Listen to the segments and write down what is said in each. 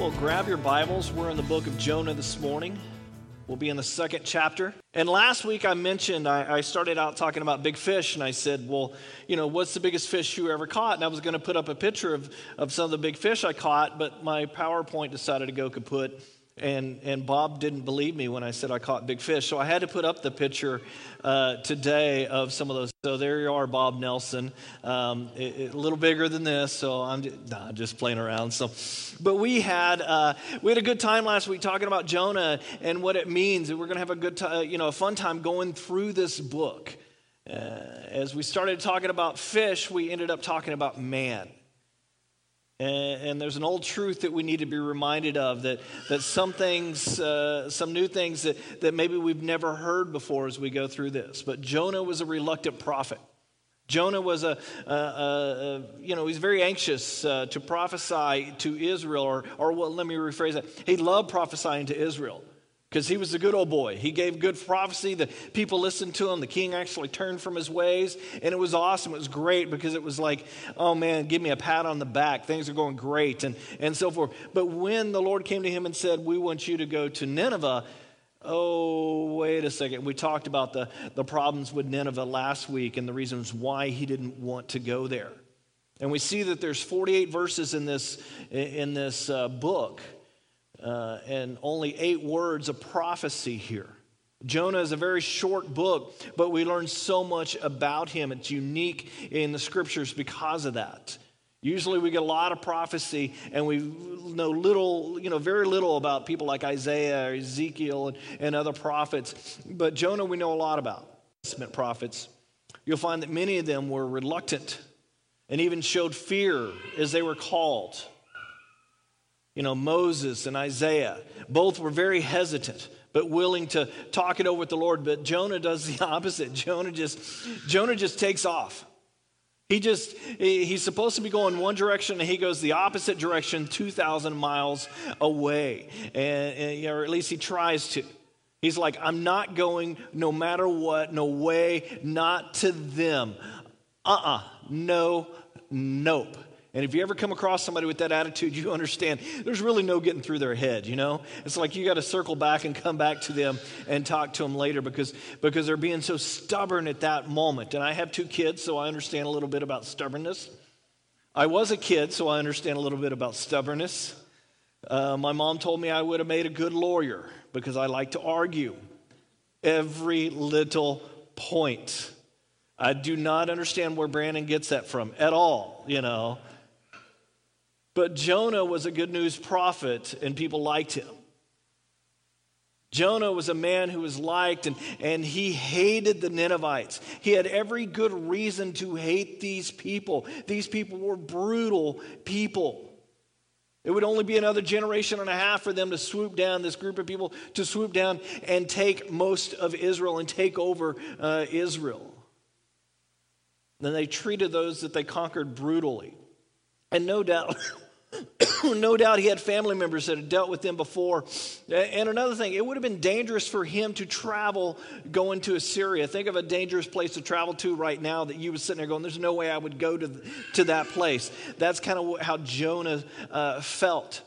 Well, grab your Bibles. We're in the book of Jonah this morning. We'll be in the second chapter. And last week I mentioned, I, I, started out talking about big fish, and I said, Well, you know, what's the biggest fish you ever caught? And I was going to put up a picture of, of some of the big fish I caught, but my PowerPoint decided to go kaput. And, and Bob didn't believe me when I said I caught big fish. So I had to put up the picture uh, today of some of those. So there you are, Bob Nelson. Um, it, it, a little bigger than this, so I'm just, nah, just playing around. So, but we had uh, we had a good time last week talking about Jonah and what it means. And we're going to have a good time, you know, a fun time going through this book. Uh, as we started talking about fish, we ended up talking about man. And, and, there's an old truth that we need to be reminded of that, that some things, uh, some new things that, that maybe we've never heard before as we go through this. But Jonah was a reluctant prophet. Jonah was a, a, a, you know, he's very anxious uh, to prophesy to Israel, or, or well, let me rephrase that. He loved prophesying to Israel because he was a good old boy. He gave good prophecy. The people listened to him. The king actually turned from his ways. And it was awesome. It was great because it was like, oh man, give me a pat on the back. Things are going great and, and so forth. But when the Lord came to him and said, We want you to go to Nineveh, oh, wait a second. We talked about the, the problems with Nineveh last week and the reasons why he didn't want to go there. And we see that there's 48 verses in this, in this uh, book uh, and only eight words of prophecy here. Jonah is a very short book, but we learn so much about him. It's unique in the scriptures because of that. Usually we get a lot of prophecy and we know little, you know, very little about people like Isaiah or Ezekiel and, and other prophets. But Jonah we know a lot about. Testament Prophets. You'll find that many of them were reluctant and even showed fear as they were called. You know, Moses and Isaiah, both were very hesitant but willing to talk it over with the Lord. But Jonah does the opposite. Jonah just Jonah just takes off. He just he's supposed to be going one direction and he goes the opposite direction 2000 miles away. And, or at least he tries to. He's like, I'm not going no matter what, no way, not to them. Uh-uh. No, nope. And if you ever come across somebody with that attitude, you understand there's really no getting through their head, you know? It's like you got to circle back and come back to them and talk to them later because, because they're being so stubborn at that moment. And I have two kids, so I understand a little bit about stubbornness. I was a kid, so I understand a little bit about stubbornness. Uh, my mom told me I would have made a good lawyer because I like to argue every little point. I do not understand where Brandon gets that from at all, you know. But Jonah was a good news prophet, and people liked him. Jonah was a man who was liked, and, and he hated the Ninevites. He had every good reason to hate these people. These people were brutal people. It would only be another generation and a half for them to swoop down, this group of people to swoop down and take most of Israel and take over uh, Israel. Then they treated those that they conquered brutally. And no doubt, no doubt he had family members that had dealt with them before. And another thing, it would have been dangerous for him to travel going to Assyria. Think of a dangerous place to travel to right now that you were sitting there going, There's no way I would go to, to that place. That's kind of how Jonah uh, felt.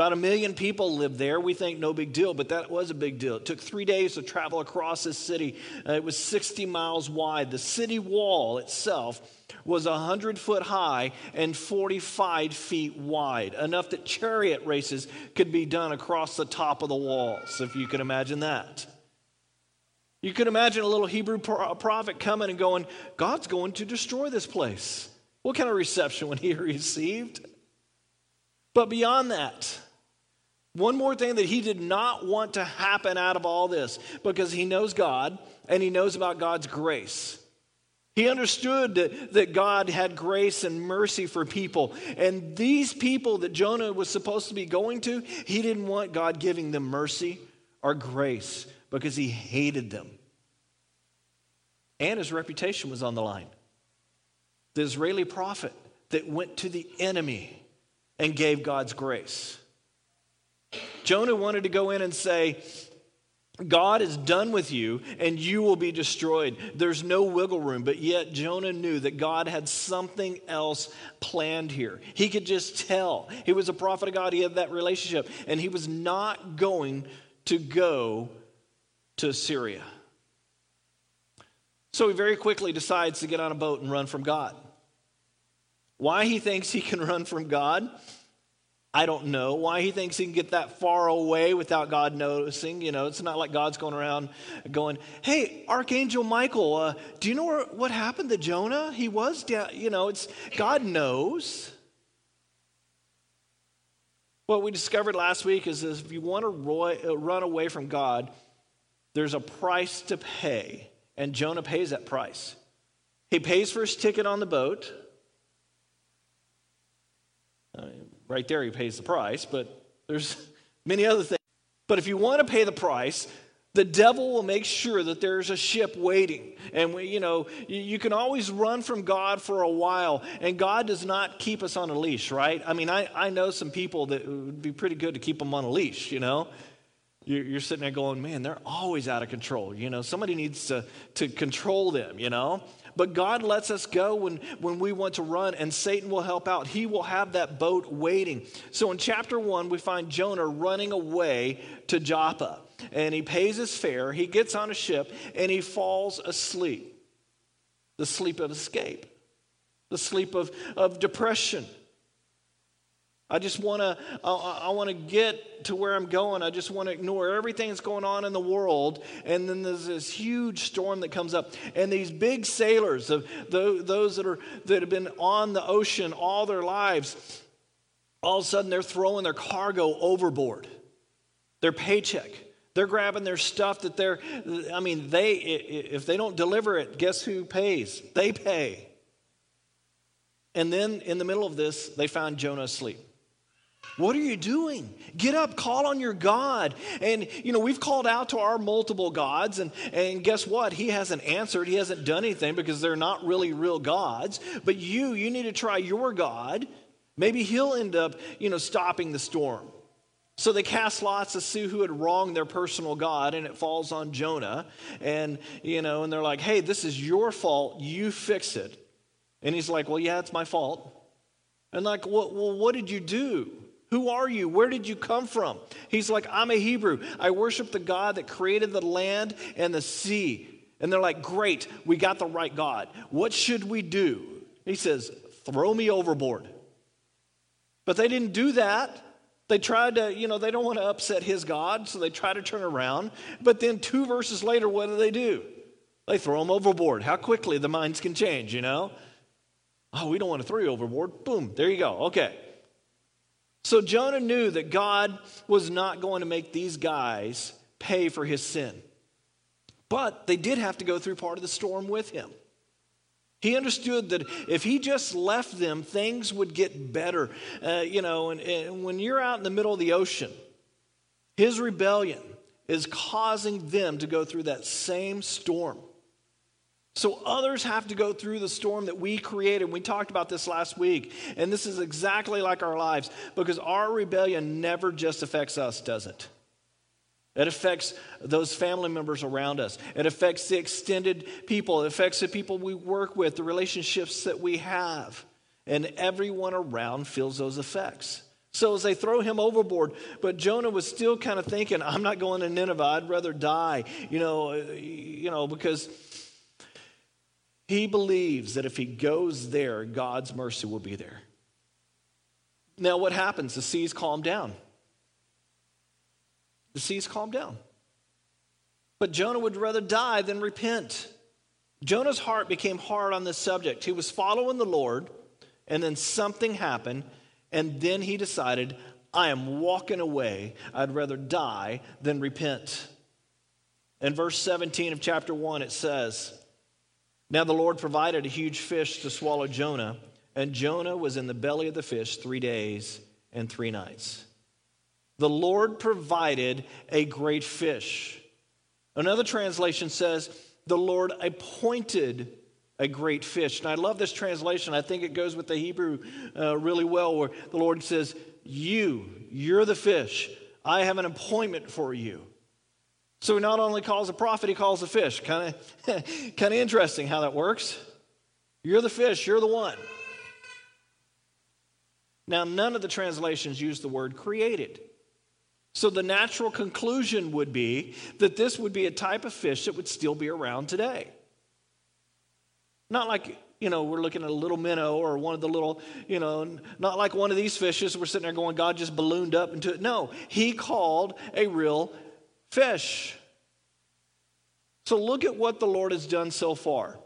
About a million people lived there. We think no big deal, but that was a big deal. It took three days to travel across this city. Uh, it was 60 miles wide. The city wall itself was 100 foot high and 45 feet wide, enough that chariot races could be done across the top of the walls, if you can imagine that. You could imagine a little Hebrew prophet coming and going, God's going to destroy this place. What kind of reception would he received? But beyond that, one more thing that he did not want to happen out of all this because he knows God and he knows about God's grace. He understood that, that God had grace and mercy for people. And these people that Jonah was supposed to be going to, he didn't want God giving them mercy or grace because he hated them. And his reputation was on the line. The Israeli prophet that went to the enemy and gave God's grace. Jonah wanted to go in and say, God is done with you and you will be destroyed. There's no wiggle room. But yet, Jonah knew that God had something else planned here. He could just tell. He was a prophet of God, he had that relationship, and he was not going to go to Assyria. So he very quickly decides to get on a boat and run from God. Why he thinks he can run from God? I don't know why he thinks he can get that far away without God noticing. You know, it's not like God's going around going, "Hey, Archangel Michael, uh, do you know what happened to Jonah? He was down." You know, it's God knows. What we discovered last week is, is if you want to uh, run away from God, there's a price to pay, and Jonah pays that price. He pays for his ticket on the boat. I mean, Right there, he pays the price, but there's many other things. But if you want to pay the price, the devil will make sure that there's a ship waiting. And, we, you know, you can always run from God for a while, and God does not keep us on a leash, right? I mean, I, I know some people that would be pretty good to keep them on a leash, you know? You're sitting there going, man, they're always out of control. You know, somebody needs to, to control them, you know? But God lets us go when, when we want to run, and Satan will help out. He will have that boat waiting. So in chapter one, we find Jonah running away to Joppa. And he pays his fare, he gets on a ship, and he falls asleep. The sleep of escape, the sleep of, of depression. I just want to I, I want to get to where I'm going. I just want to ignore everything that's going on in the world. And then there's this huge storm that comes up, and these big sailors, of those that are that have been on the ocean all their lives, all of a sudden they're throwing their cargo overboard, their paycheck. They're grabbing their stuff that they're. I mean, they if they don't deliver it, guess who pays? They pay. And then in the middle of this, they found Jonah asleep. What are you doing? Get up, call on your God. And, you know, we've called out to our multiple gods, and, and guess what? He hasn't answered. He hasn't done anything because they're not really real gods. But you, you need to try your God. Maybe he'll end up, you know, stopping the storm. So they cast lots to see who had wronged their personal God, and it falls on Jonah. And, you know, and they're like, hey, this is your fault. You fix it. And he's like, well, yeah, it's my fault. And like, well, well what did you do? Who are you? Where did you come from? He's like, I'm a Hebrew. I worship the God that created the land and the sea. And they're like, Great, we got the right God. What should we do? He says, Throw me overboard. But they didn't do that. They tried to, you know, they don't want to upset his God, so they try to turn around. But then two verses later, what do they do? They throw him overboard. How quickly the minds can change, you know? Oh, we don't want to throw you overboard. Boom, there you go. Okay. So Jonah knew that God was not going to make these guys pay for his sin. But they did have to go through part of the storm with him. He understood that if he just left them, things would get better. Uh, you know, and, and when you're out in the middle of the ocean, his rebellion is causing them to go through that same storm. So others have to go through the storm that we created. We talked about this last week. And this is exactly like our lives because our rebellion never just affects us, does it? It affects those family members around us. It affects the extended people. It affects the people we work with, the relationships that we have. And everyone around feels those effects. So as they throw him overboard, but Jonah was still kind of thinking, I'm not going to Nineveh. I'd rather die, you know, you know, because he believes that if he goes there, God's mercy will be there. Now, what happens? The seas calm down. The seas calm down. But Jonah would rather die than repent. Jonah's heart became hard on this subject. He was following the Lord, and then something happened, and then he decided, I am walking away. I'd rather die than repent. In verse 17 of chapter 1, it says, now the Lord provided a huge fish to swallow Jonah, and Jonah was in the belly of the fish three days and three nights. The Lord provided a great fish. Another translation says, the Lord appointed a great fish. And I love this translation. I think it goes with the Hebrew uh, really well, where the Lord says, You, you're the fish. I have an appointment for you. So he not only calls a prophet, he calls a fish. Kind of kind of interesting how that works. You're the fish, you're the one. Now, none of the translations use the word created. So the natural conclusion would be that this would be a type of fish that would still be around today. Not like, you know, we're looking at a little minnow or one of the little, you know, not like one of these fishes. We're sitting there going, God just ballooned up into it. No, he called a real fish. So look at what the Lord has done so far.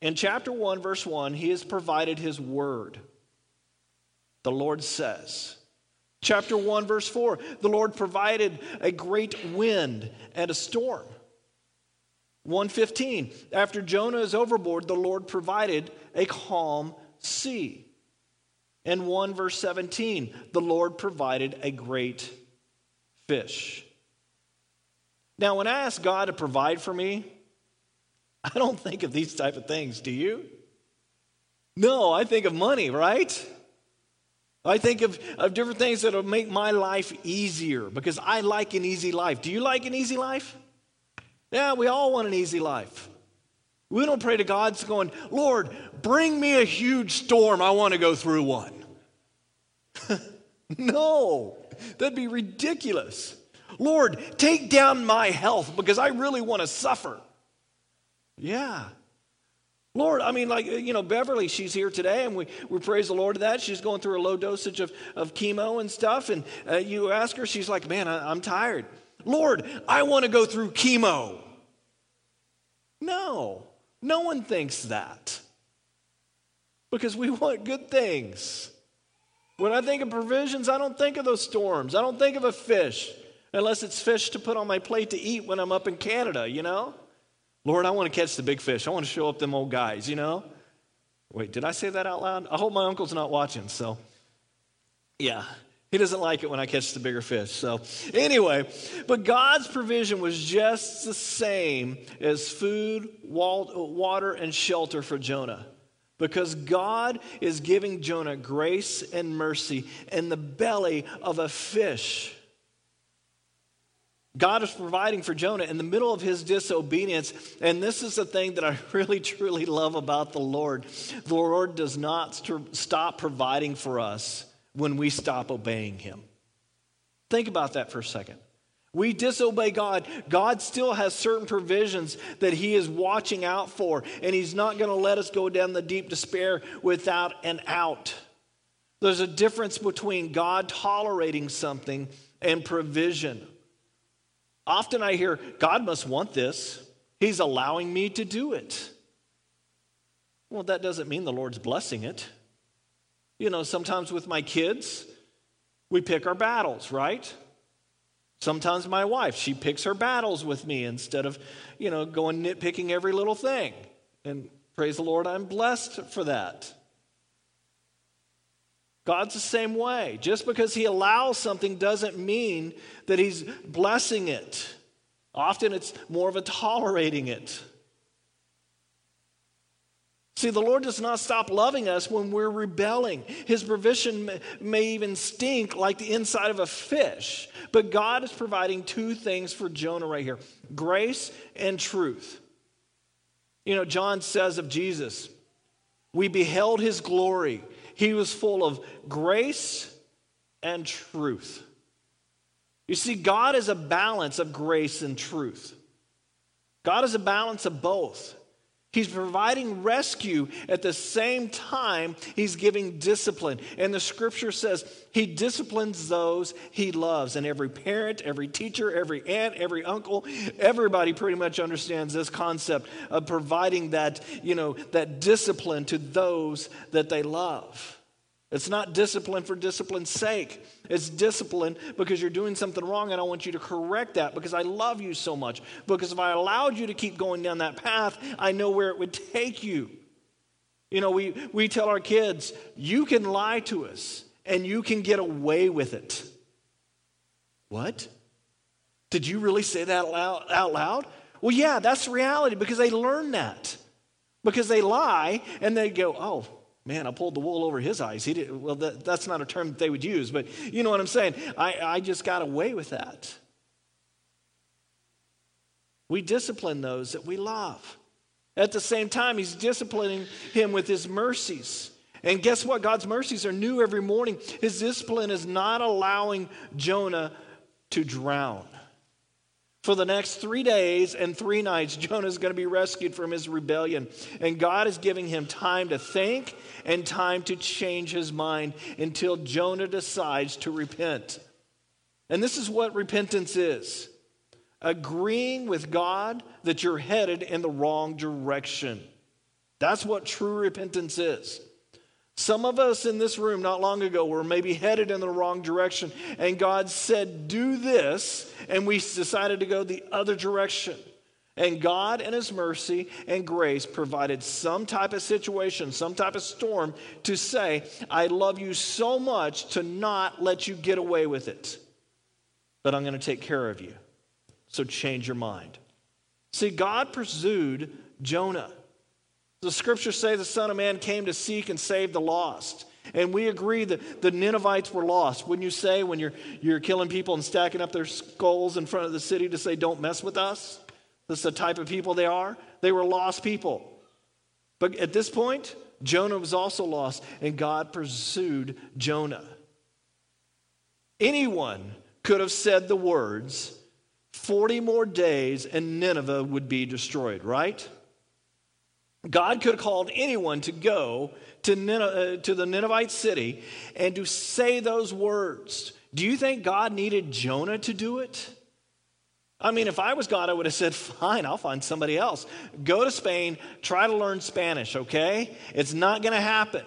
In chapter 1, verse 1, he has provided his word. The Lord says, Chapter 1, verse 4 the Lord provided a great wind and a storm. 115 after Jonah is overboard, the Lord provided a calm sea. And 1 verse 17 the Lord provided a great fish. Now, when I ask God to provide for me, I don't think of these type of things, do you? No, I think of money, right? I think of, of different things that will make my life easier because I like an easy life. Do you like an easy life? Yeah, we all want an easy life. We don't pray to God going, Lord, bring me a huge storm. I want to go through one. no, that'd be ridiculous. Lord, take down my health because I really want to suffer. Yeah, Lord, I mean, like, you know, Beverly, she's here today, and we, we praise the Lord to that. She's going through a low dosage of, of chemo and stuff. And uh, you ask her, she's like, man, I, I'm tired. Lord, I want to go through chemo. No, no one thinks that because we want good things. When I think of provisions, I don't think of those storms. I don't think of a fish unless it's fish to put on my plate to eat when I'm up in Canada, you know? Lord, I want to catch the big fish. I want to show up them old guys, you know? Wait, did I say that out loud? I hope my uncle's not watching, so yeah. He doesn't like it when I catch the bigger fish. So, anyway, but God's provision was just the same as food, water, and shelter for Jonah. Because God is giving Jonah grace and mercy in the belly of a fish. God is providing for Jonah in the middle of his disobedience. And this is the thing that I really, truly love about the Lord. The Lord does not st- stop providing for us when we stop obeying him. Think about that for a second. We disobey God. God still has certain provisions that He is watching out for, and He's not going to let us go down the deep despair without an out. There's a difference between God tolerating something and provision. Often I hear, God must want this. He's allowing me to do it. Well, that doesn't mean the Lord's blessing it. You know, sometimes with my kids, we pick our battles, right? Sometimes my wife, she picks her battles with me instead of, you know, going nitpicking every little thing. And praise the Lord, I'm blessed for that. God's the same way. Just because He allows something doesn't mean that He's blessing it. Often it's more of a tolerating it. See, the Lord does not stop loving us when we're rebelling. His provision may even stink like the inside of a fish. But God is providing two things for Jonah right here grace and truth. You know, John says of Jesus, we beheld his glory he was full of grace and truth. You see, God is a balance of grace and truth. God is a balance of both. He's providing rescue at the same time he's giving discipline. And the scripture says he disciplines those he loves. And every parent, every teacher, every aunt, every uncle, everybody pretty much understands this concept of providing that, you know, that discipline to those that they love. It's not discipline for discipline's sake. It's discipline because you're doing something wrong and I want you to correct that because I love you so much. Because if I allowed you to keep going down that path, I know where it would take you. You know, we, we tell our kids, you can lie to us and you can get away with it. What? Did you really say that out loud? Well, yeah, that's reality because they learn that. Because they lie and they go, oh, man, I pulled the wool over his eyes. He did, well, that, that's not a term that they would use, but you know what I'm saying. I, I just got away with that. We discipline those that we love. At the same time, he's disciplining him with his mercies. And guess what? God's mercies are new every morning. His discipline is not allowing Jonah to drown. For the next three days and three nights, Jonah is going to be rescued from his rebellion. And God is giving him time to think and time to change his mind until Jonah decides to repent. And this is what repentance is agreeing with God that you're headed in the wrong direction. That's what true repentance is. Some of us in this room not long ago were maybe headed in the wrong direction, and God said, Do this, and we decided to go the other direction. And God, in His mercy and grace, provided some type of situation, some type of storm to say, I love you so much to not let you get away with it, but I'm going to take care of you. So change your mind. See, God pursued Jonah. The scriptures say the Son of Man came to seek and save the lost. And we agree that the Ninevites were lost. Wouldn't you say when you're, you're killing people and stacking up their skulls in front of the city to say, don't mess with us? That's the type of people they are. They were lost people. But at this point, Jonah was also lost, and God pursued Jonah. Anyone could have said the words, 40 more days and Nineveh would be destroyed, right? God could have called anyone to go to, Nineveh, uh, to the Ninevite city and to say those words. Do you think God needed Jonah to do it? I mean, if I was God, I would have said, fine, I'll find somebody else. Go to Spain, try to learn Spanish, okay? It's not going to happen.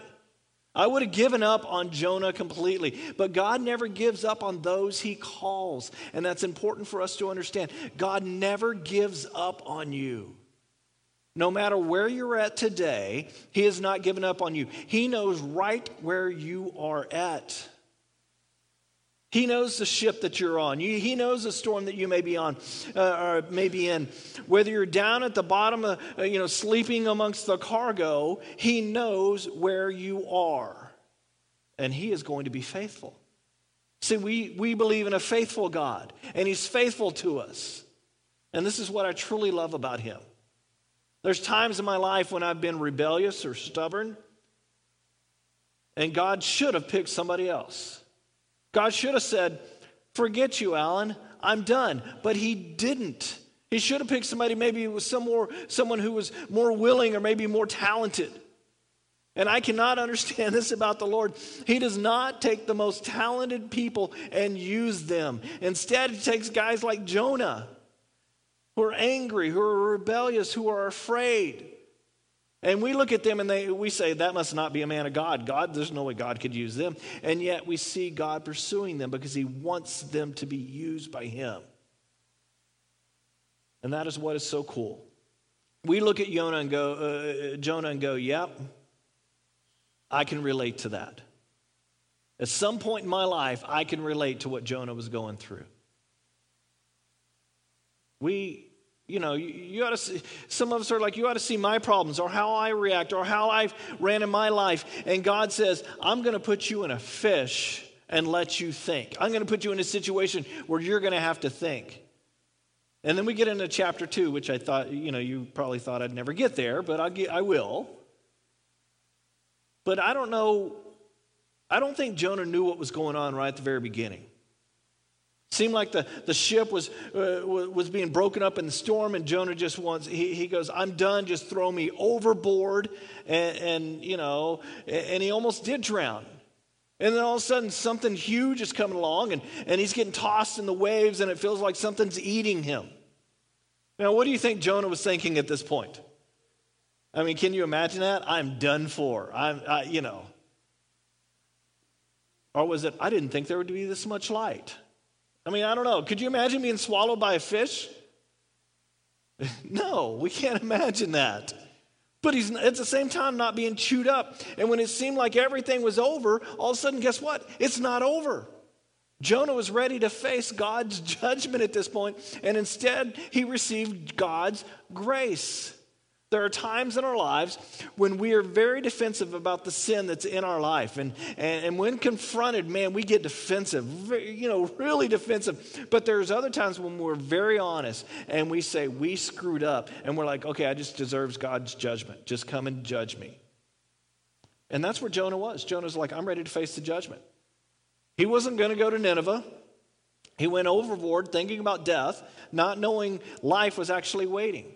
I would have given up on Jonah completely. But God never gives up on those he calls. And that's important for us to understand. God never gives up on you. No matter where you're at today, He has not given up on you. He knows right where you are at. He knows the ship that you're on. He knows the storm that you may be on, uh, or may be in. Whether you're down at the bottom, of, uh, you know, sleeping amongst the cargo, He knows where you are, and He is going to be faithful. See, we we believe in a faithful God, and He's faithful to us, and this is what I truly love about Him. There's times in my life when I've been rebellious or stubborn, and God should have picked somebody else. God should have said, Forget you, Alan, I'm done. But He didn't. He should have picked somebody, maybe it was some more, someone who was more willing or maybe more talented. And I cannot understand this about the Lord. He does not take the most talented people and use them. Instead, He takes guys like Jonah who are angry, who are rebellious, who are afraid. And we look at them and they, we say, that must not be a man of God. God, there's no way God could use them. And yet we see God pursuing them because he wants them to be used by him. And that is what is so cool. We look at Jonah and go, uh, Jonah and go, yep, I can relate to that. At some point in my life, I can relate to what Jonah was going through. We, you know, you, you ought to see, some of us are like, you ought to see my problems or how I react or how I've ran in my life. And God says, I'm going to put you in a fish and let you think. I'm going to put you in a situation where you're going to have to think. And then we get into chapter two, which I thought, you know, you probably thought I'd never get there, but I'll get, I will. But I don't know, I don't think Jonah knew what was going on right at the very beginning. Seemed like the, the ship was, uh, was being broken up in the storm, and Jonah just wants, he, he goes, I'm done, just throw me overboard. And, and, you know, and he almost did drown. And then all of a sudden, something huge is coming along, and, and he's getting tossed in the waves, and it feels like something's eating him. Now, what do you think Jonah was thinking at this point? I mean, can you imagine that? I'm done for. I'm, I, you know. Or was it, I didn't think there would be this much light? I mean, I don't know. Could you imagine being swallowed by a fish? no, we can't imagine that. But he's at the same time not being chewed up. And when it seemed like everything was over, all of a sudden, guess what? It's not over. Jonah was ready to face God's judgment at this point, and instead, he received God's grace. There are times in our lives when we are very defensive about the sin that's in our life. And, and, and when confronted, man, we get defensive, very, you know, really defensive. But there's other times when we're very honest and we say, we screwed up. And we're like, okay, I just deserves God's judgment. Just come and judge me. And that's where Jonah was. Jonah's like, I'm ready to face the judgment. He wasn't going to go to Nineveh. He went overboard thinking about death, not knowing life was actually waiting.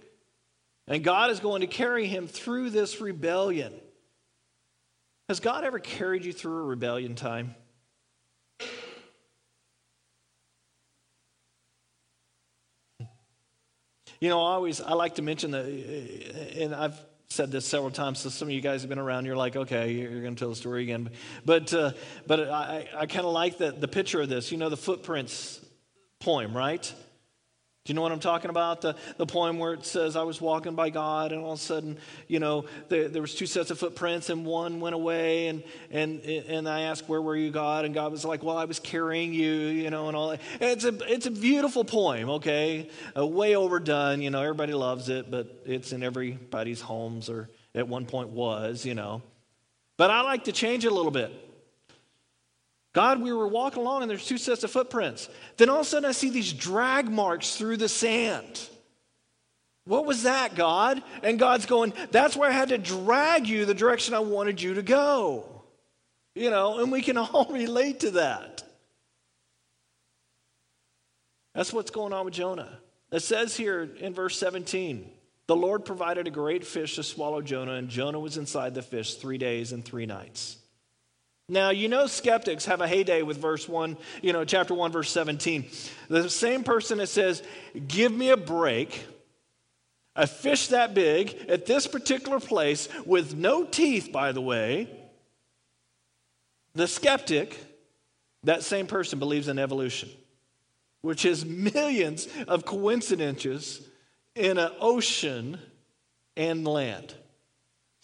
And God is going to carry him through this rebellion. Has God ever carried you through a rebellion time? You know, I always I like to mention that, and I've said this several times. So some of you guys have been around. You're like, okay, you're going to tell the story again. But uh, but I, I kind of like the the picture of this. You know, the footprints poem, right? Do you know what I'm talking about? The, the poem where it says, I was walking by God, and all of a sudden, you know, there, there was two sets of footprints, and one went away, and, and, and I asked, where were you, God? And God was like, well, I was carrying you, you know, and all that. it's a, it's a beautiful poem, okay? Uh, way overdone, you know, everybody loves it, but it's in everybody's homes, or at one point was, you know. But I like to change it a little bit. God, we were walking along and there's two sets of footprints. Then all of a sudden I see these drag marks through the sand. What was that, God? And God's going, That's where I had to drag you the direction I wanted you to go. You know, and we can all relate to that. That's what's going on with Jonah. It says here in verse 17 the Lord provided a great fish to swallow Jonah, and Jonah was inside the fish three days and three nights. Now, you know, skeptics have a heyday with verse 1, you know, chapter 1, verse 17. The same person that says, Give me a break, a fish that big at this particular place with no teeth, by the way. The skeptic, that same person believes in evolution, which is millions of coincidences in an ocean and land.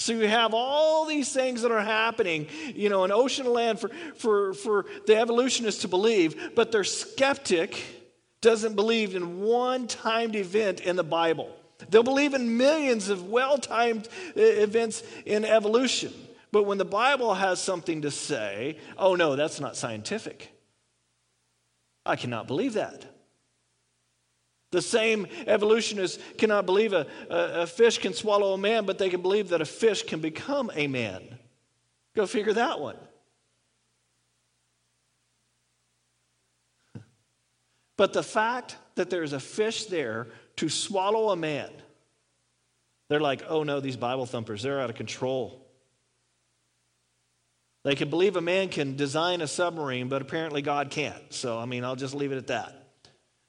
So you have all these things that are happening, you know, an ocean land for, for, for the evolutionists to believe, but their skeptic doesn't believe in one timed event in the Bible. They'll believe in millions of well timed uh, events in evolution. But when the Bible has something to say, oh no, that's not scientific. I cannot believe that. The same evolutionists cannot believe a, a, a, fish can swallow a man, but they can believe that a fish can become a man. Go figure that one. But the fact that there's a fish there to swallow a man, they're like, oh no, these Bible thumpers, they're out of control. They can believe a man can design a submarine, but apparently God can't. So, I mean, I'll just leave it at that.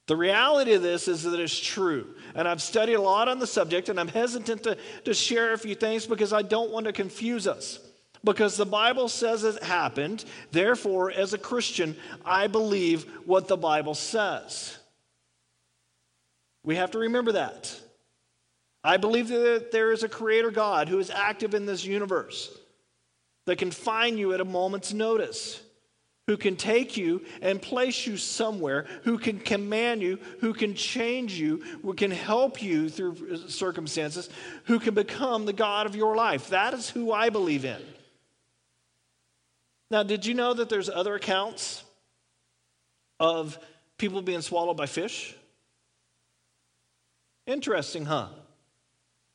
The reality of this is that it's true. And I've studied a lot on the subject, and I'm hesitant to, to share a few things because I don't want to confuse us. Because the Bible says it happened. Therefore, as a Christian, I believe what the Bible says. We have to remember that. I believe that there is a creator God who is active in this universe that can find you at a moment's notice who can take you and place you somewhere, who can command you, who can change you, who can help you through uh, circumstances, who can become the God of your life. That is who I believe in. Now, did you know that there's other accounts of people being swallowed by fish? Interesting, huh?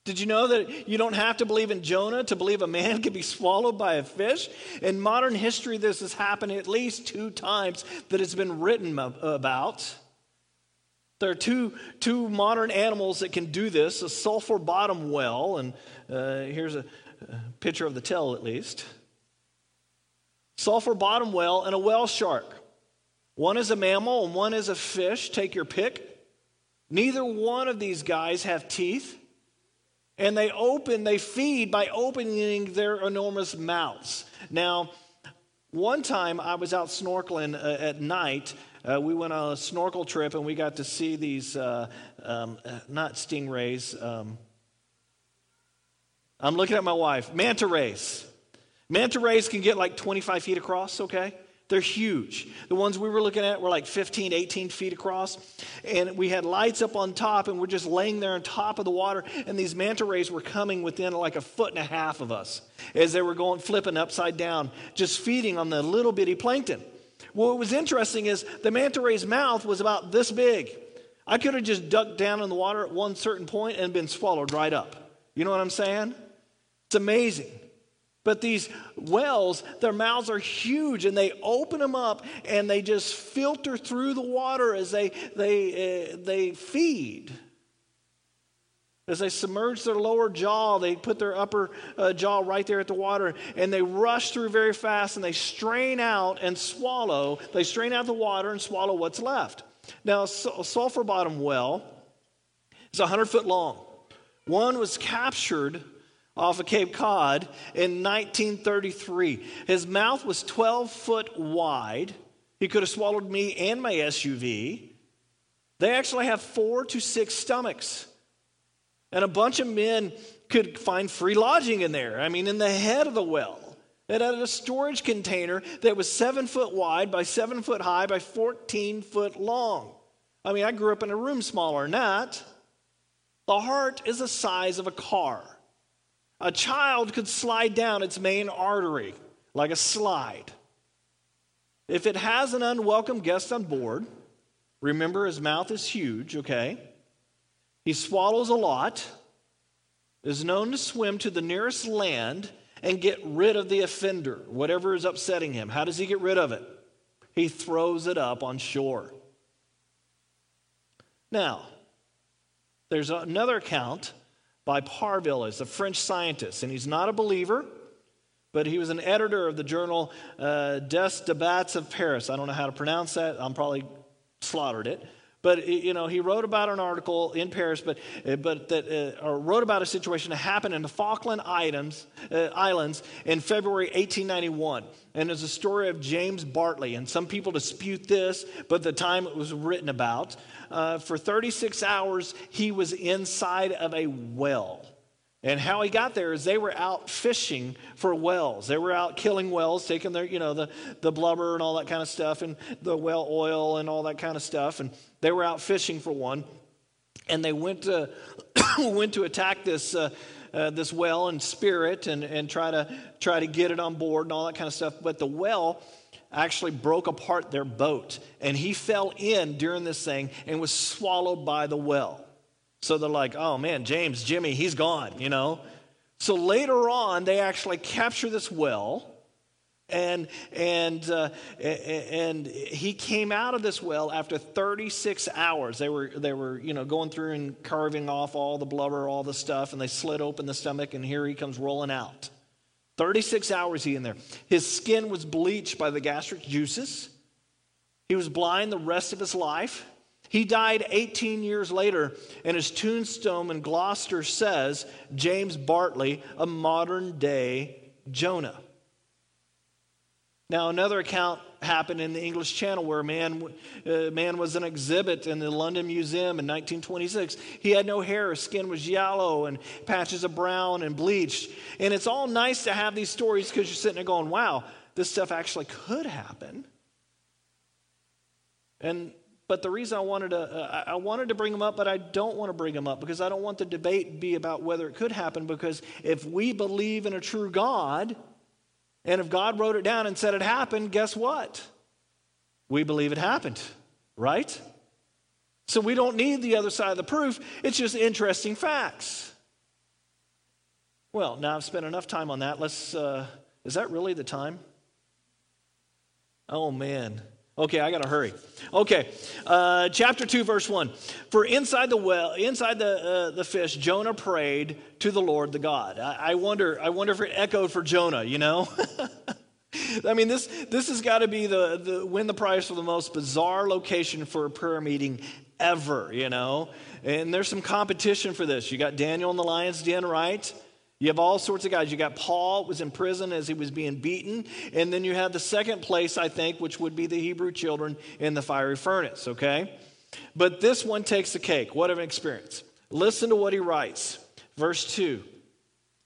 Did you know that you don't have to believe in Jonah to believe a man can be swallowed by a fish? In modern history, this has happened at least two times that it's been written about. There are two, two modern animals that can do this a sulfur bottom whale, and uh, here's a, a picture of the tail at least. Sulfur bottom whale and a whale shark. One is a mammal and one is a fish. Take your pick. Neither one of these guys have teeth. And they open, they feed by opening their enormous mouths. Now, one time I was out snorkeling uh, at night. Uh, we went on a snorkel trip and we got to see these, uh, um, not stingrays. Um, I'm looking at my wife, manta rays. Manta rays can get like 25 feet across, okay? They're huge. The ones we were looking at were like 15, 18 feet across. And we had lights up on top, and we're just laying there on top of the water. And these manta rays were coming within like a foot and a half of us as they were going flipping upside down, just feeding on the little bitty plankton. Well, what was interesting is the manta ray's mouth was about this big. I could have just ducked down in the water at one certain point and been swallowed right up. You know what I'm saying? It's amazing. But these wells, their mouths are huge and they open them up and they just filter through the water as they, they, uh, they feed. As they submerge their lower jaw, they put their upper uh, jaw right there at the water and they rush through very fast and they strain out and swallow. They strain out the water and swallow what's left. Now, a sulfur bottom well is 100 foot long. One was captured off of Cape Cod in 1933. His mouth was 12 foot wide. He could have swallowed me and my SUV. They actually have four to six stomachs. And a bunch of men could find free lodging in there. I mean, in the head of the well. It had a storage container that was seven foot wide by seven foot high by 14 foot long. I mean, I grew up in a room smaller than that. The heart is the size of a car. A child could slide down its main artery like a slide. If it has an unwelcome guest on board, remember his mouth is huge, okay? He swallows a lot, is known to swim to the nearest land and get rid of the offender, whatever is upsetting him. How does he get rid of it? He throws it up on shore. Now, there's another account by Parvillers, a French scientist, and he's not a believer, but he was an editor of the journal uh, Des Débats of Paris. I don't know how to pronounce that. I'm probably slaughtered it. But you know, he wrote about an article in Paris, but uh, but that uh, or wrote about a situation that happened in the Falkland Islands, uh, Islands in February 1891, and it's a story of James Bartley. And some people dispute this, but the time it was written about uh, for 36 hours, he was inside of a well. And how he got there is they were out fishing for whales. They were out killing whales, taking their, you know, the, the blubber and all that kind of stuff, and the whale oil and all that kind of stuff. And they were out fishing for one. And they went to, went to attack this, uh, uh, this well and spirit and, and try, to, try to get it on board and all that kind of stuff. But the well actually broke apart their boat. And he fell in during this thing and was swallowed by the well. So they're like, oh man, James, Jimmy, he's gone, you know? So later on, they actually capture this well. And, and, uh, and he came out of this well after 36 hours. They were, they were, you know, going through and carving off all the blubber, all the stuff, and they slit open the stomach, and here he comes rolling out. 36 hours he in there. His skin was bleached by the gastric juices. He was blind the rest of his life. He died 18 years later, and his tombstone in Gloucester says James Bartley, a modern day Jonah. Now, another account happened in the English Channel where a man, uh, man was an exhibit in the London Museum in 1926. He had no hair, his skin was yellow and patches of brown and bleached. And it's all nice to have these stories because you're sitting there going, wow, this stuff actually could happen. And but the reason I wanted to uh, I wanted to bring them up, but I don't want to bring them up because I don't want the debate to be about whether it could happen. Because if we believe in a true God, and if God wrote it down and said it happened, guess what? We believe it happened, right? So we don't need the other side of the proof. It's just interesting facts. Well, now I've spent enough time on that. Let's. Uh, is that really the time? Oh man. Okay, I got to hurry. Okay, uh, chapter 2, verse 1. For inside the well, inside the, uh, the fish, Jonah prayed to the Lord the God. I, I wonder, I wonder if it echoed for Jonah, you know? I mean, this, this has got to be the, the win the prize for the most bizarre location for a prayer meeting ever, you know? And there's some competition for this. You got Daniel in the lion's den, right? You have all sorts of guys. You got Paul was in prison as he was being beaten, and then you have the second place, I think, which would be the Hebrew children in the fiery furnace, okay? But this one takes the cake. What an experience. Listen to what he writes. Verse 2.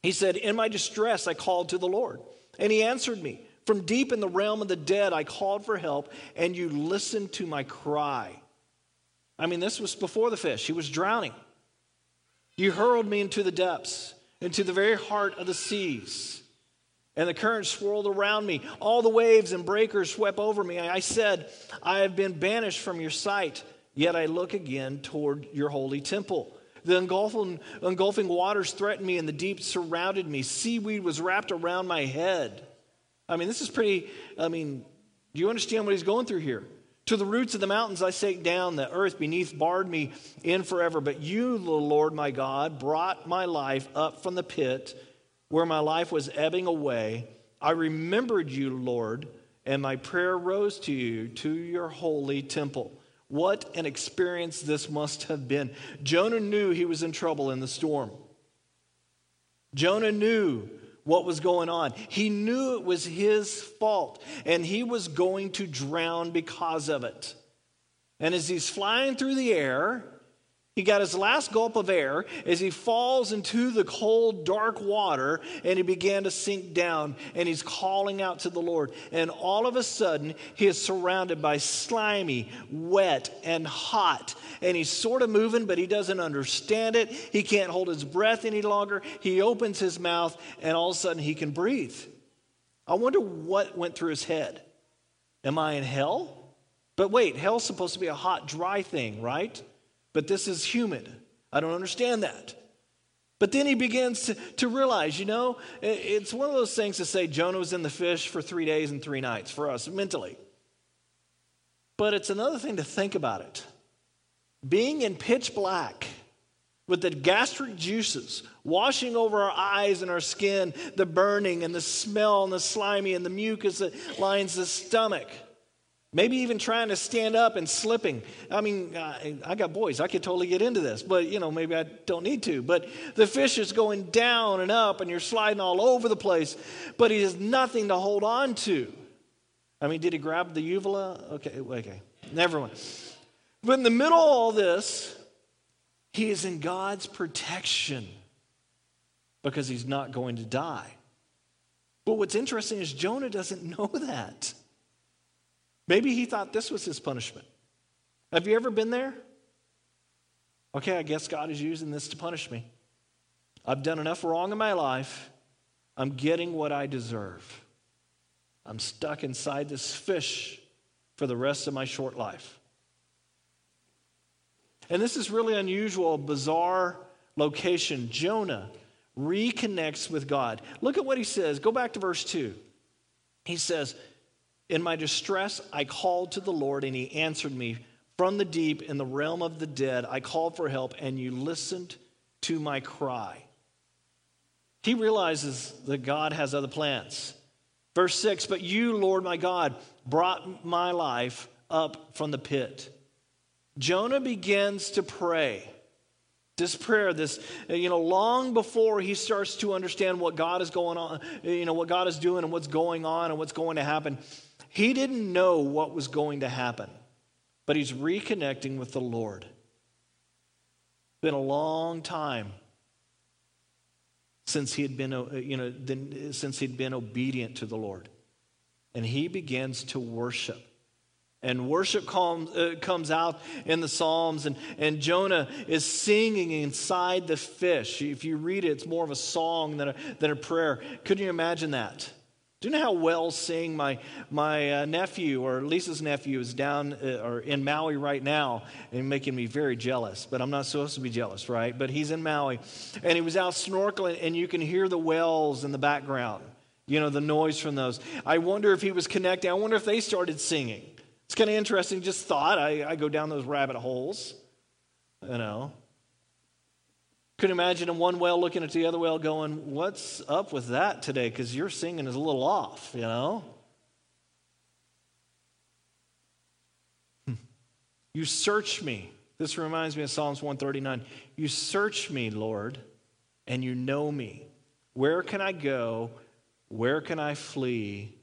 He said, In my distress I called to the Lord, and he answered me. From deep in the realm of the dead, I called for help, and you listened to my cry. I mean, this was before the fish. He was drowning. You hurled me into the depths, into the very heart of the seas. And the current swirled around me. All the waves and breakers swept over me. I said, I have been banished from your sight, yet I look again toward your holy temple. The engulfing, engulfing waters threatened me, and the deep surrounded me. Seaweed was wrapped around my head. I mean, this is pretty. I mean, do you understand what he's going through here? To the roots of the mountains I sank down, the earth beneath barred me in forever. But you, the Lord my God, brought my life up from the pit where my life was ebbing away. I remembered you, Lord, and my prayer rose to you, to your holy temple. What an experience this must have been. Jonah knew he was in trouble in the storm. Jonah knew what was going on. He knew it was his fault, and he was going to drown because of it. And as he's flying through the air, he got his last gulp of air as he falls into the cold, dark water and he began to sink down and he's calling out to the Lord. And all of a sudden, he is surrounded by slimy, wet, and hot. And he's sort of moving, but he doesn't understand it. He can't hold his breath any longer. He opens his mouth and all of a sudden he can breathe. I wonder what went through his head. Am I in hell? But wait, hell's supposed to be a hot, dry thing, right? But this is humid. I don't understand that. But then he begins to, to realize, you know, it's one of those things to say Jonah was in the fish for three days and three nights for us mentally. But it's another thing to think about it. Being in pitch black with the gastric juices washing over our eyes and our skin, the burning and the smell and the slimy and the mucus that lines the stomach. Maybe even trying to stand up and slipping. I mean, I got boys. I could totally get into this, but you know, maybe I don't need to. But the fish is going down and up, and you're sliding all over the place, but he has nothing to hold on to. I mean, did he grab the uvula? Okay, okay, never mind. But in the middle of all this, he is in God's protection because he's not going to die. But what's interesting is Jonah doesn't know that. Maybe he thought this was his punishment. Have you ever been there? Okay, I guess God is using this to punish me. I've done enough wrong in my life. I'm getting what I deserve. I'm stuck inside this fish for the rest of my short life. And this is really unusual, bizarre location. Jonah reconnects with God. Look at what he says. Go back to verse 2. He says, in my distress, I called to the Lord, and he answered me. From the deep, in the realm of the dead, I called for help, and you listened to my cry. He realizes that God has other plans. Verse 6 But you, Lord my God, brought my life up from the pit. Jonah begins to pray. This prayer, this, you know, long before he starts to understand what God is going on, you know, what God is doing and what's going on and what's going to happen, he didn't know what was going to happen, but he's reconnecting with the Lord. It's been a long time since he had been, you know, since he'd been obedient to the Lord. And he begins to worship. And worship comes, uh, comes out in the Psalms, and, and Jonah is singing inside the fish. If you read it, it's more of a song than a, than a prayer. Couldn't you imagine that? Do you know how well sing my, my uh, nephew or Lisa's nephew is down uh, or in Maui right now and making me very jealous, but I'm not supposed to be jealous, right? But he's in Maui and he was out snorkeling and you can hear the whales in the background, you know, the noise from those. I wonder if he was connecting. I wonder if they started singing. It's kind of interesting, just thought. I, I go down those rabbit holes, you know. Could imagine a one whale looking at the other whale going, What's up with that today? Because your singing is a little off, you know? Hmm. You search me. This reminds me of Psalms 139. You search me, Lord, and you know me. Where can I go? Where can I flee?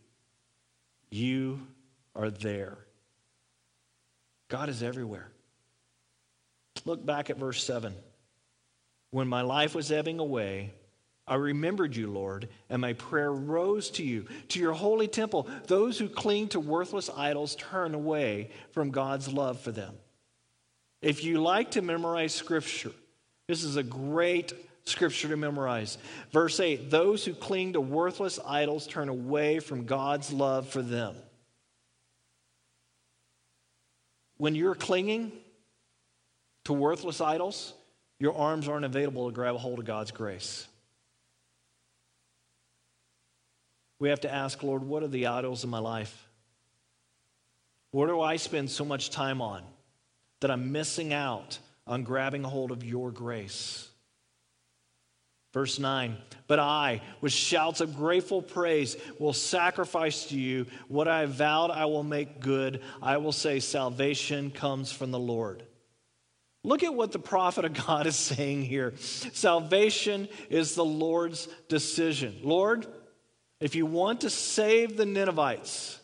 You are there. God is everywhere. Look back at verse 7. When my life was ebbing away, I remembered you, Lord, and my prayer rose to you, to your holy temple. Those who cling to worthless idols turn away from God's love for them. If you like to memorize scripture, this is a great scripture to memorize. Verse 8 Those who cling to worthless idols turn away from God's love for them. When you're clinging to worthless idols, your arms aren't available to grab a hold of God's grace. We have to ask, Lord, what are the idols in my life? What do I spend so much time on that I'm missing out on grabbing a hold of your grace? Verse 9, but I, with shouts of grateful praise, will sacrifice to you what I vowed I will make good. I will say, Salvation comes from the Lord. Look at what the prophet of God is saying here. Salvation is the Lord's decision. Lord, if you want to save the Ninevites,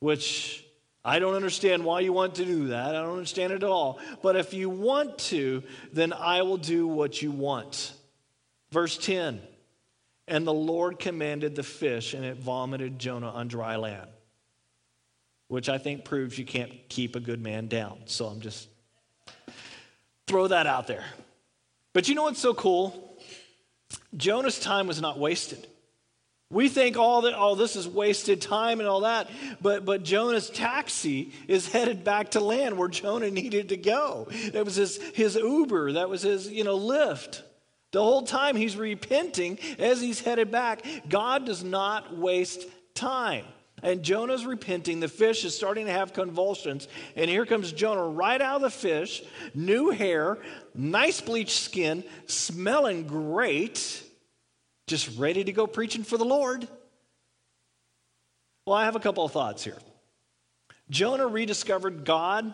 which I don't understand why you want to do that, I don't understand it at all. But if you want to, then I will do what you want. Verse 10 And the Lord commanded the fish, and it vomited Jonah on dry land, which I think proves you can't keep a good man down. So I'm just throw that out there. But you know what's so cool? Jonah's time was not wasted. We think all that all this is wasted time and all that, but but Jonah's taxi is headed back to land where Jonah needed to go. That was his his Uber. That was his you know Lyft. The whole time he's repenting as he's headed back. God does not waste time. And Jonah's repenting. The fish is starting to have convulsions. And here comes Jonah right out of the fish, new hair, nice bleached skin, smelling great just ready to go preaching for the Lord. Well, I have a couple of thoughts here. Jonah rediscovered God,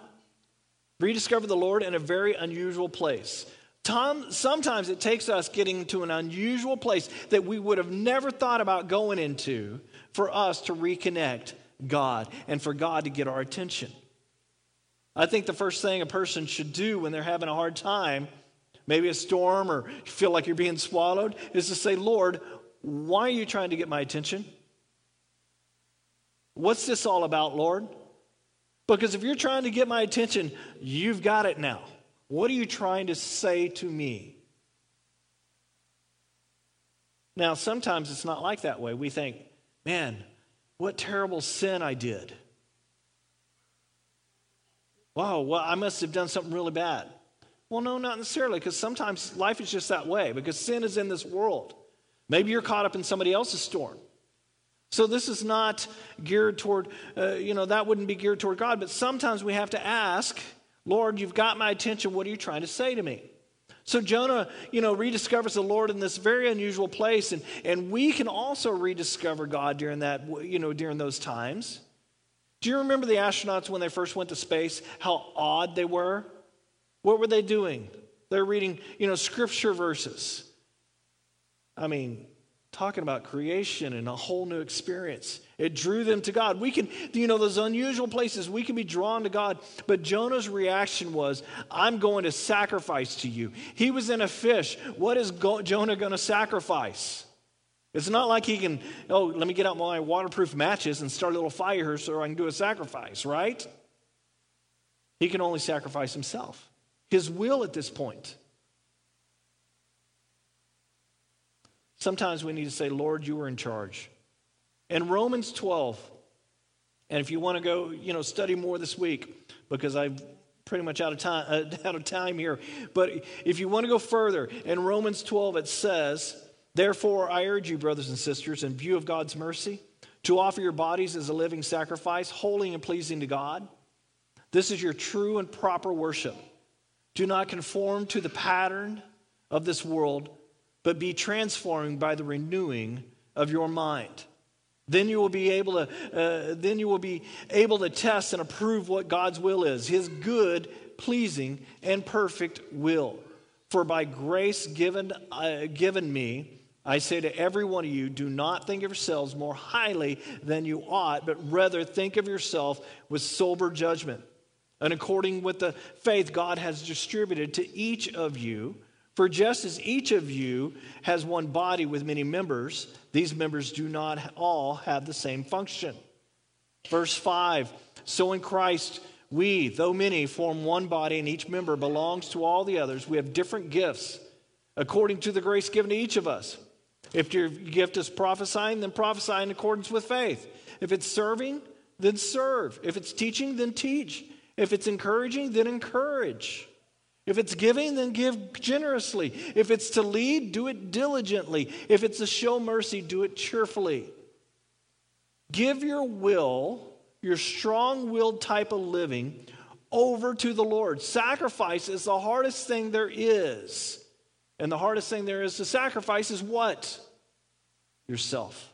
rediscovered the Lord in a very unusual place. Tom, sometimes it takes us getting to an unusual place that we would have never thought about going into for us to reconnect God and for God to get our attention. I think the first thing a person should do when they're having a hard time maybe a storm or you feel like you're being swallowed, is to say, Lord, why are you trying to get my attention? What's this all about, Lord? Because if you're trying to get my attention, you've got it now. What are you trying to say to me? Now, sometimes it's not like that way. We think, man, what terrible sin I did. Wow, well, I must have done something really bad. Well, no, not necessarily, because sometimes life is just that way, because sin is in this world. Maybe you're caught up in somebody else's storm. So this is not geared toward, uh, you know, that wouldn't be geared toward God, but sometimes we have to ask, Lord, you've got my attention. What are you trying to say to me? So Jonah, you know, rediscovers the Lord in this very unusual place, and, and we can also rediscover God during that, you know, during those times. Do you remember the astronauts when they first went to space, how odd they were? What were they doing? They're reading, you know, scripture verses. I mean, talking about creation and a whole new experience. It drew them to God. We can, you know, those unusual places, we can be drawn to God. But Jonah's reaction was, I'm going to sacrifice to you. He was in a fish. What is Go- Jonah going to sacrifice? It's not like he can, oh, let me get out my waterproof matches and start a little fire so I can do a sacrifice, right? He can only sacrifice himself his will at this point. Sometimes we need to say, Lord, you are in charge. In Romans 12, and if you want to go, you know, study more this week, because I'm pretty much out of time, uh, out of time here. But if you want to go further, in Romans 12 it says, "Therefore I urge you, brothers and sisters, in view of God's mercy, to offer your bodies as a living sacrifice, holy and pleasing to God. This is your true and proper worship." Do not conform to the pattern of this world, but be transformed by the renewing of your mind. Then you will be able to, uh, then you will be able to test and approve what God's will is, His good, pleasing, and perfect will. For by grace given, uh, given me, I say to every one of you, do not think of yourselves more highly than you ought, but rather think of yourself with sober judgment and according with the faith God has distributed to each of you, For just as each of you has one body with many members, these members do not all have the same function. Verse 5 So in Christ, we, though many, form one body, and each member belongs to all the others. We have different gifts according to the grace given to each of us. If your gift is prophesying, then prophesy in accordance with faith. If it's serving, then serve. If it's teaching, then teach. If it's encouraging, then encourage. If it's giving, then give generously. If it's to lead, do it diligently. If it's to show mercy, do it cheerfully. Give your will, your strong willed type of living, over to the Lord. Sacrifice is the hardest thing there is. And the hardest thing there is to sacrifice is what? Yourself.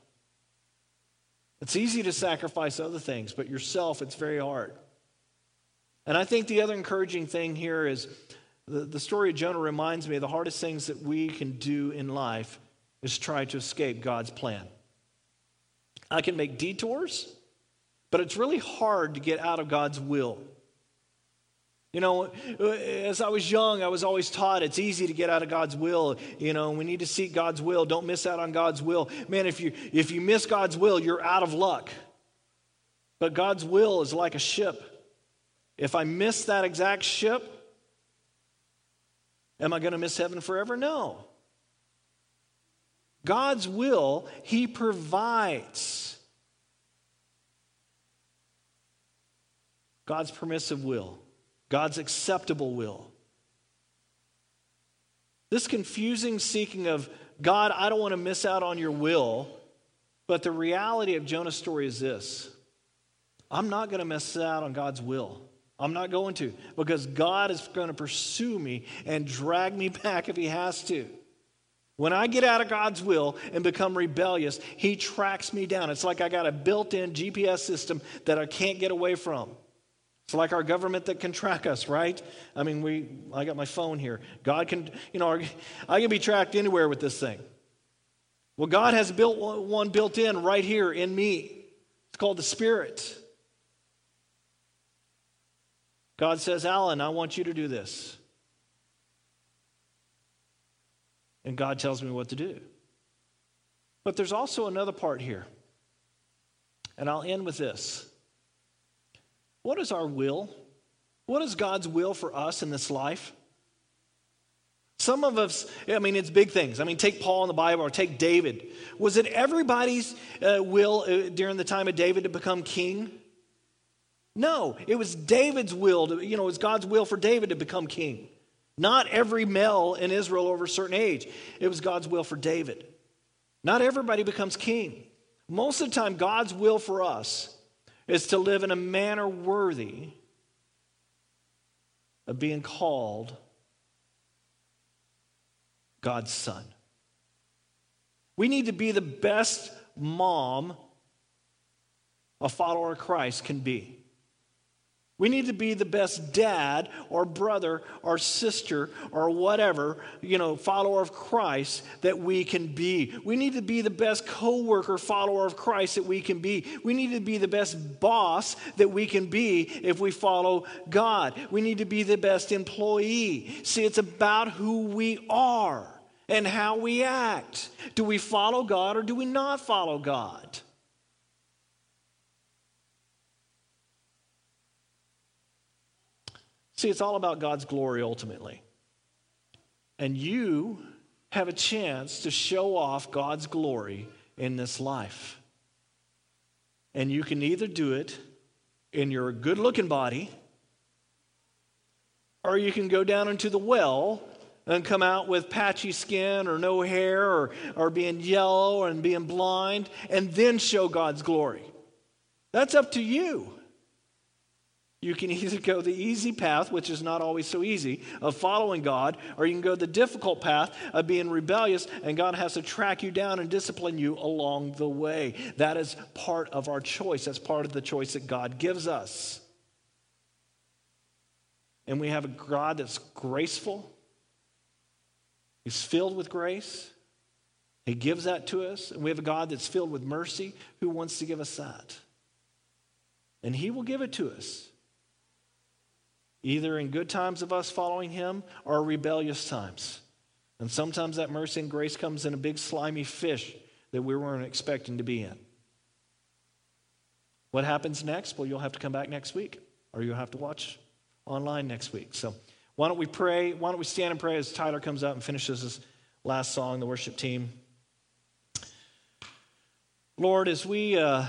It's easy to sacrifice other things, but yourself, it's very hard. And I think the other encouraging thing here is the, the story of Jonah reminds me of the hardest things that we can do in life is try to escape God's plan. I can make detours, but it's really hard to get out of God's will. You know, as I was young, I was always taught it's easy to get out of God's will. You know, we need to seek God's will. Don't miss out on God's will. Man, if you if you miss God's will, you're out of luck. But God's will is like a ship. If I miss that exact ship, am I going to miss heaven forever? No. God's will, He provides. God's permissive will. God's acceptable will. This confusing seeking of God, I don't want to miss out on your will, but the reality of Jonah's story is this I'm not going to miss out on God's will. I'm not going to, because God is going to pursue me and drag me back if He has to. When I get out of God's will and become rebellious, He tracks me down. It's like I got a built in GPS system that I can't get away from. It's like our government that can track us, right? I mean, we, I got my phone here. God can, you know, I can be tracked anywhere with this thing. Well, God has built one built in right here in me. It's called the Spirit. God says, Alan, I want you to do this. And God tells me what to do. But there's also another part here. And I'll end with this. What is our will? What is God's will for us in this life? Some of us, I mean, it's big things. I mean, take Paul in the Bible or take David. Was it everybody's uh, will uh, during the time of David to become king? No, it was David's will, to, you know, it was God's will for David to become king. Not every male in Israel over a certain age. It was God's will for David. Not everybody becomes king. Most of the time, God's will for us is to live in a manner worthy of being called God's son. We need to be the best mom a follower of Christ can be. We need to be the best dad or brother or sister or whatever, you know, follower of Christ that we can be. We need to be the best coworker follower of Christ that we can be. We need to be the best boss that we can be if we follow God. We need to be the best employee. See, it's about who we are and how we act. Do we follow God or do we not follow God? See, it's all about God's glory ultimately. And you have a chance to show off God's glory in this life. And you can either do it in your good looking body, or you can go down into the well and come out with patchy skin or no hair or, or being yellow and being blind and then show God's glory. That's up to you. You can either go the easy path, which is not always so easy, of following God, or you can go the difficult path of being rebellious, and God has to track you down and discipline you along the way. That is part of our choice. That's part of the choice that God gives us. And we have a God that's graceful, He's filled with grace. He gives that to us. And we have a God that's filled with mercy who wants to give us that. And He will give it to us either in good times of us following him or rebellious times. And sometimes that mercy and grace comes in a big slimy fish that we weren't expecting to be in. What happens next? Well, you'll have to come back next week, or you'll have to watch online next week. So why don't we pray? Why don't we stand and pray as Tyler comes up and finishes his last song, the worship team. Lord, as we, uh,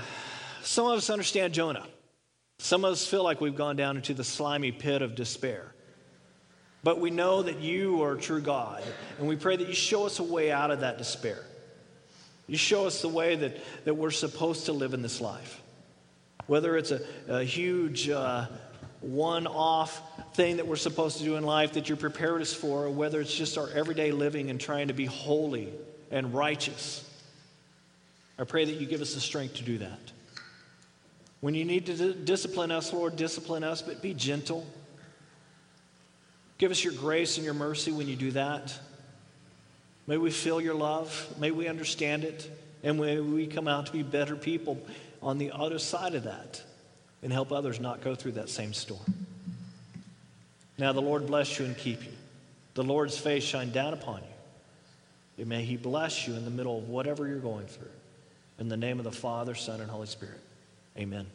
some of us understand Jonah. Some of us feel like we've gone down into the slimy pit of despair. But we know that you are true God, and we pray that you show us a way out of that despair. You show us the way that, that we're supposed to live in this life. Whether it's a, a huge uh, one off thing that we're supposed to do in life that you prepared us for, or whether it's just our everyday living and trying to be holy and righteous. I pray that you give us the strength to do that. When you need to discipline us, Lord, discipline us, but be gentle. Give us your grace and your mercy when you do that. May we feel your love. May we understand it. And may we come out to be better people on the other side of that and help others not go through that same storm. Now, the Lord bless you and keep you. The Lord's face shine down upon you. And may He bless you in the middle of whatever you're going through. In the name of the Father, Son, and Holy Spirit. Amen.